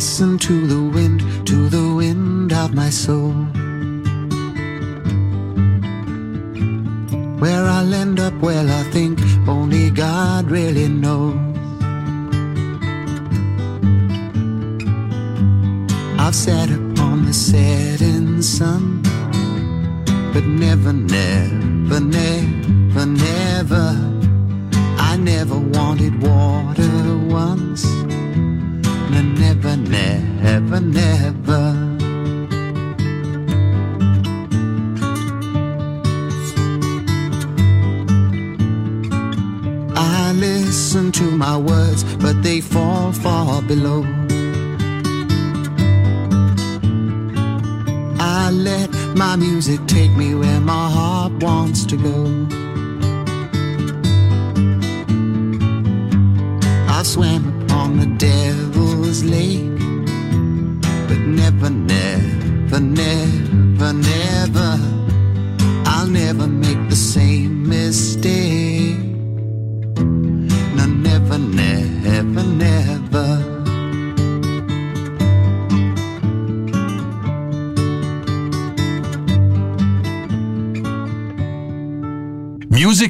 listen to the wind, to the wind of my soul. Where I'll end up, well, I think only God really knows.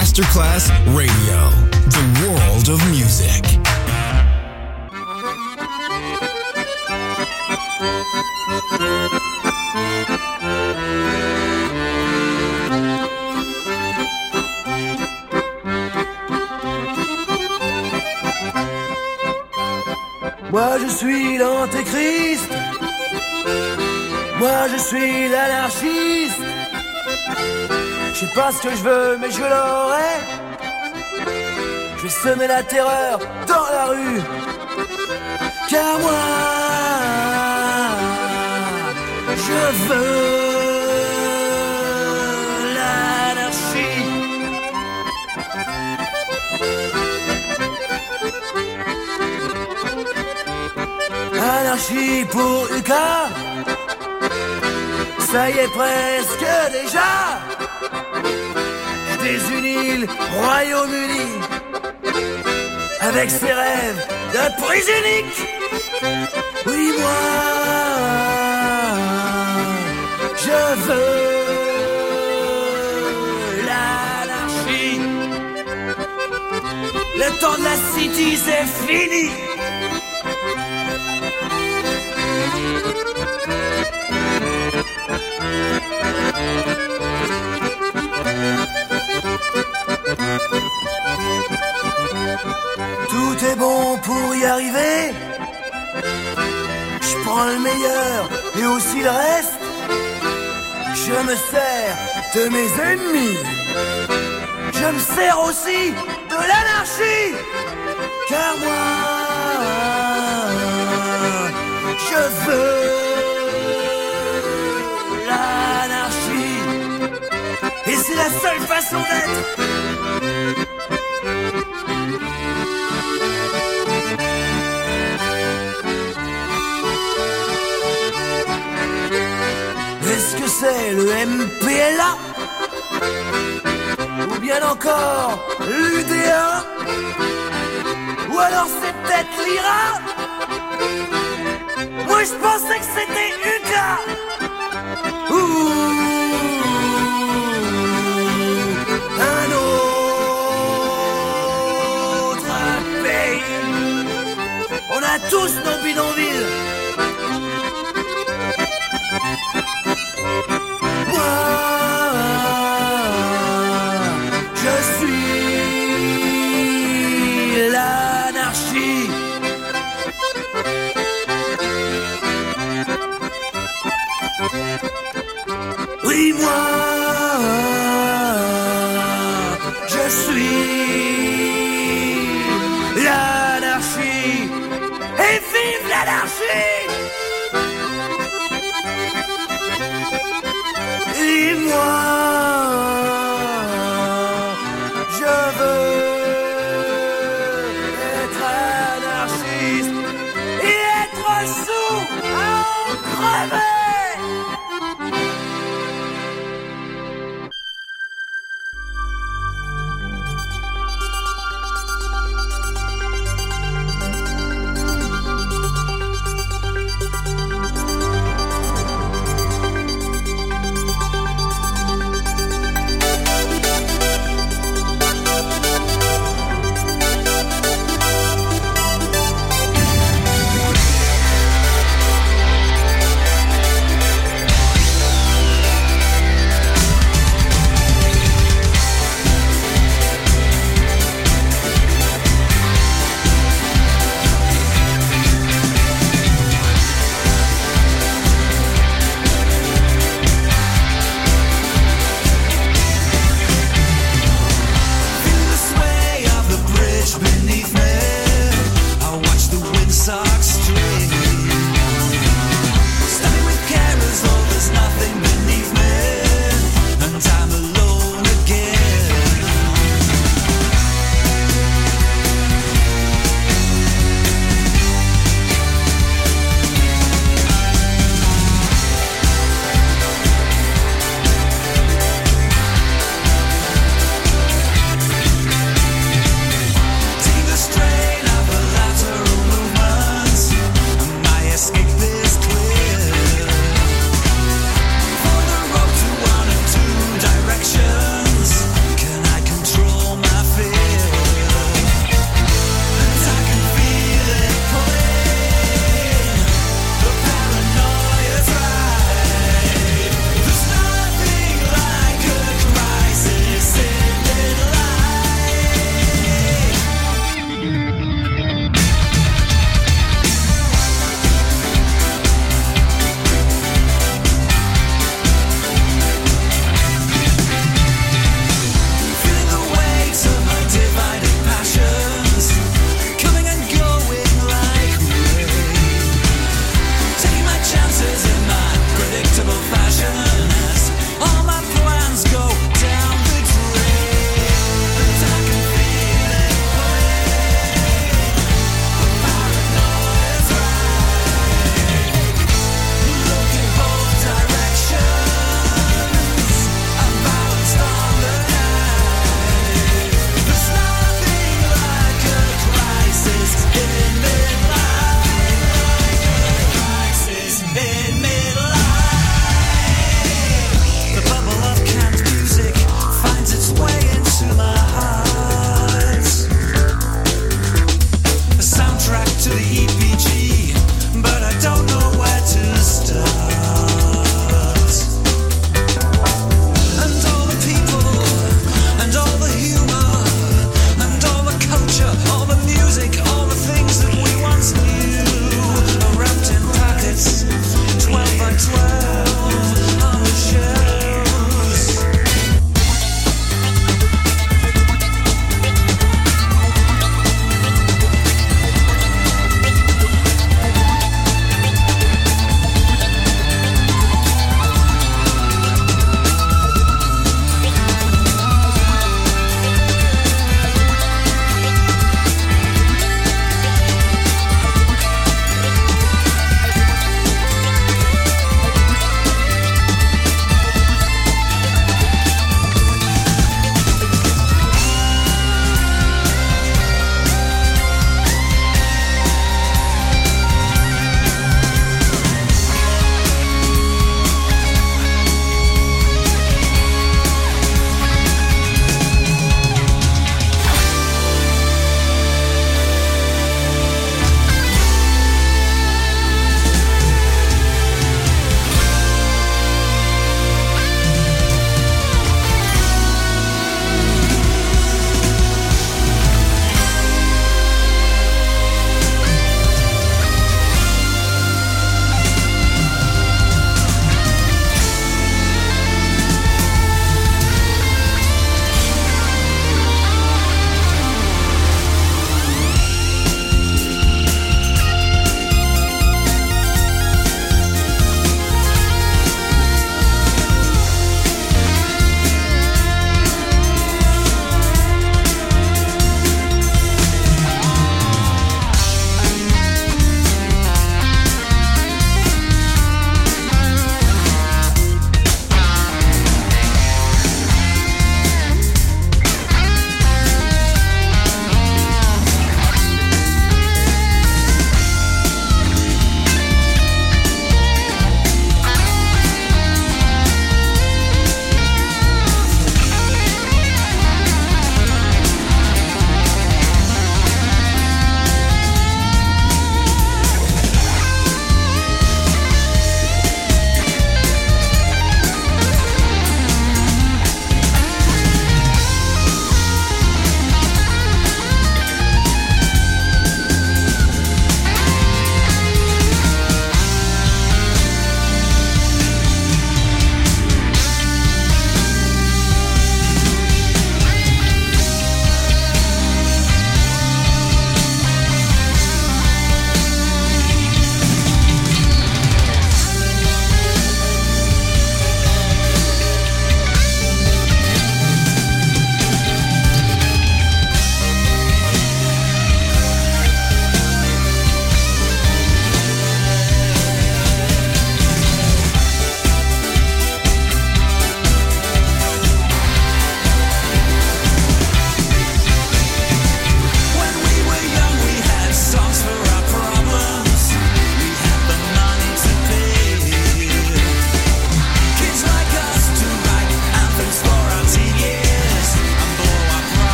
Masterclass Radio, the world of music. Moi je suis l'antéchrist. Moi je suis l'anarchiste. Je sais pas ce que je veux, mais je l'aurai. Je vais semer la terreur dans la rue. Car moi, je veux l'anarchie. Anarchie pour Uka. Ça y est presque déjà. Désunis le Royaume-Uni avec ses rêves de prise unique. Oui, moi, je veux l'anarchie. Le temps de la city, c'est fini. Bon pour y arriver. Je prends le meilleur et aussi le reste. Je me sers de mes ennemis. Je me sers aussi de l'anarchie. Car moi, je veux l'anarchie. Et c'est la seule façon d'être. C'est le MPLA Ou bien encore l'UDA Ou alors c'est peut-être l'IRA Moi je pensais que c'était UCA Ouh. Un autre pays On a tous nos bidonvilles We one.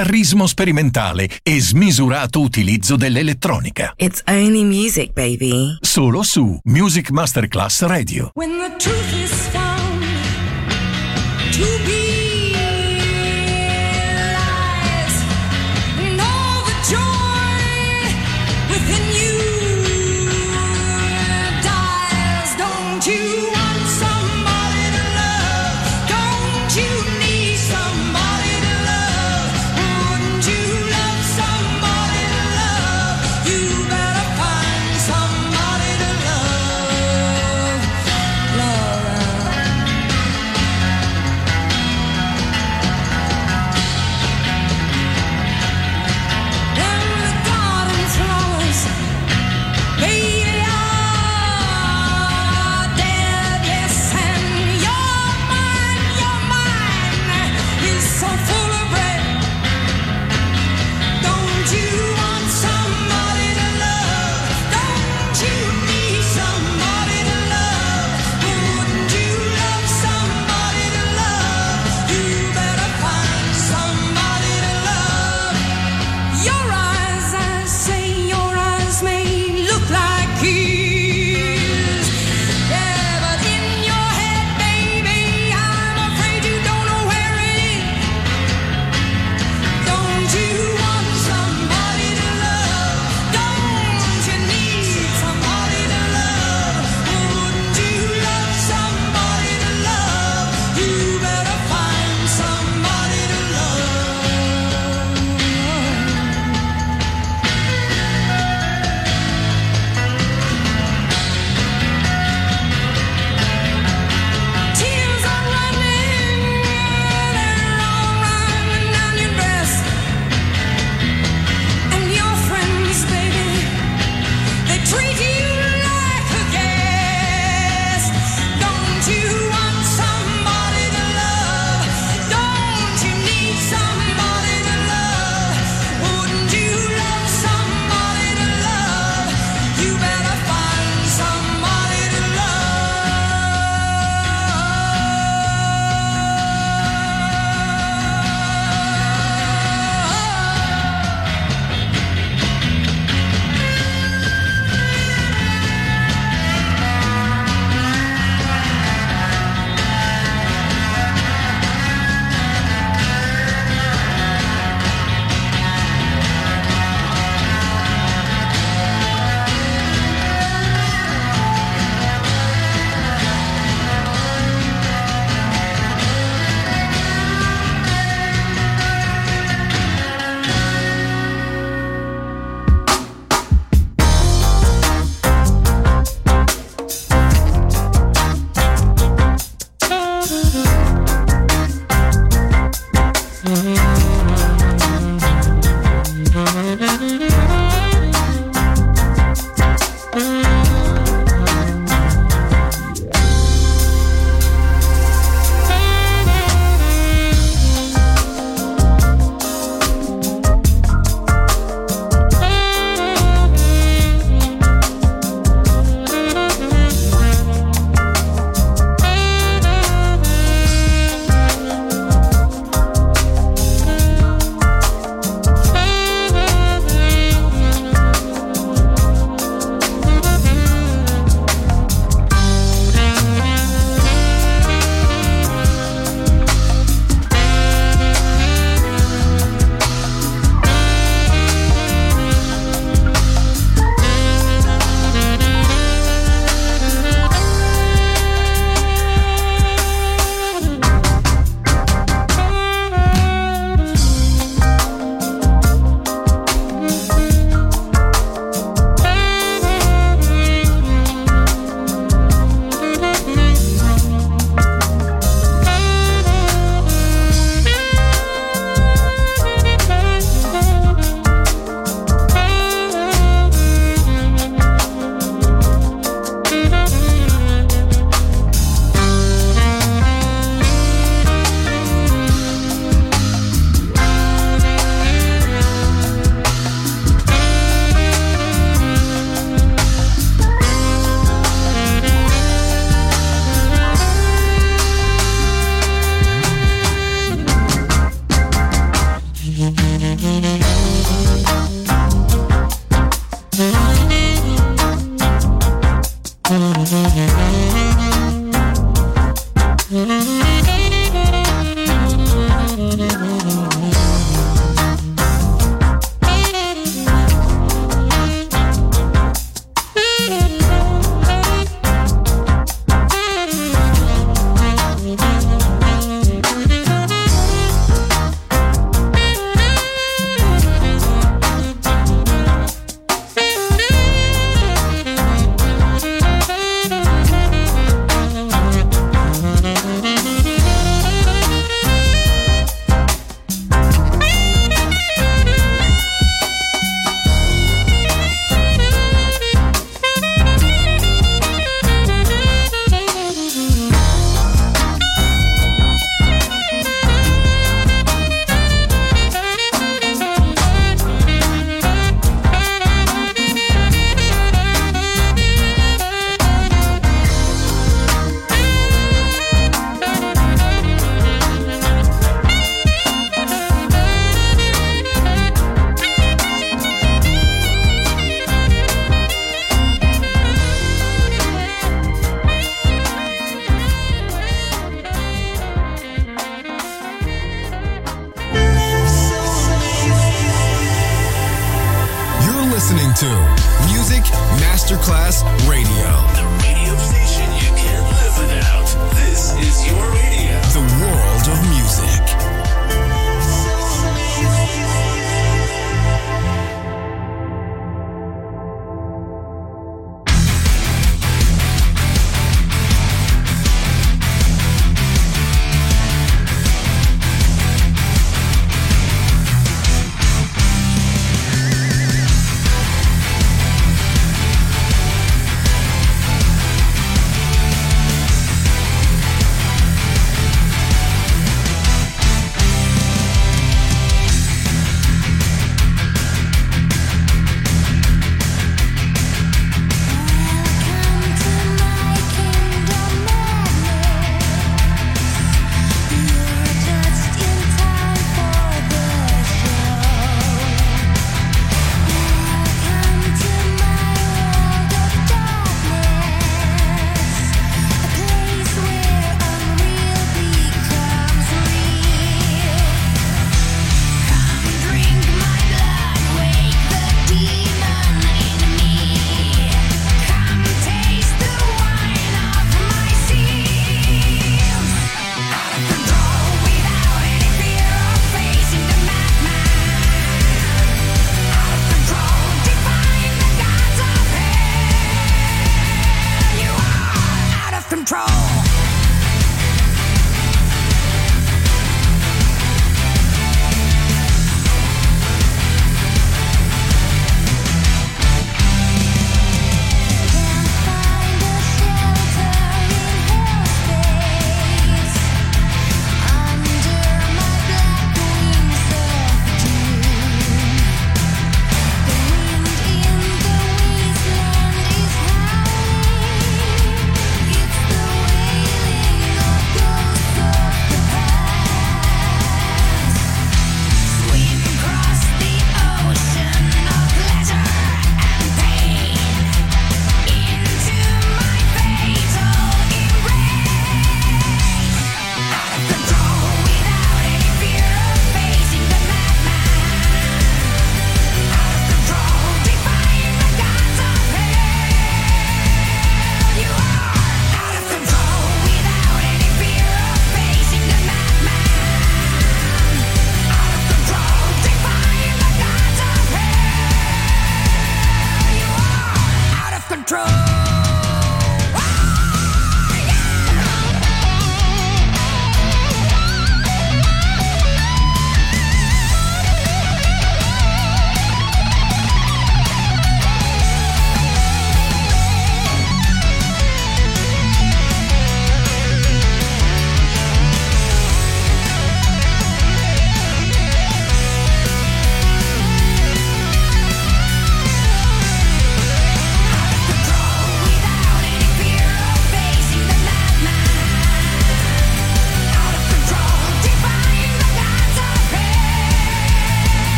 Chitarrismo sperimentale e smisurato utilizzo dell'elettronica. It's only music, baby. Solo su Music Masterclass Radio. When the truth is found to be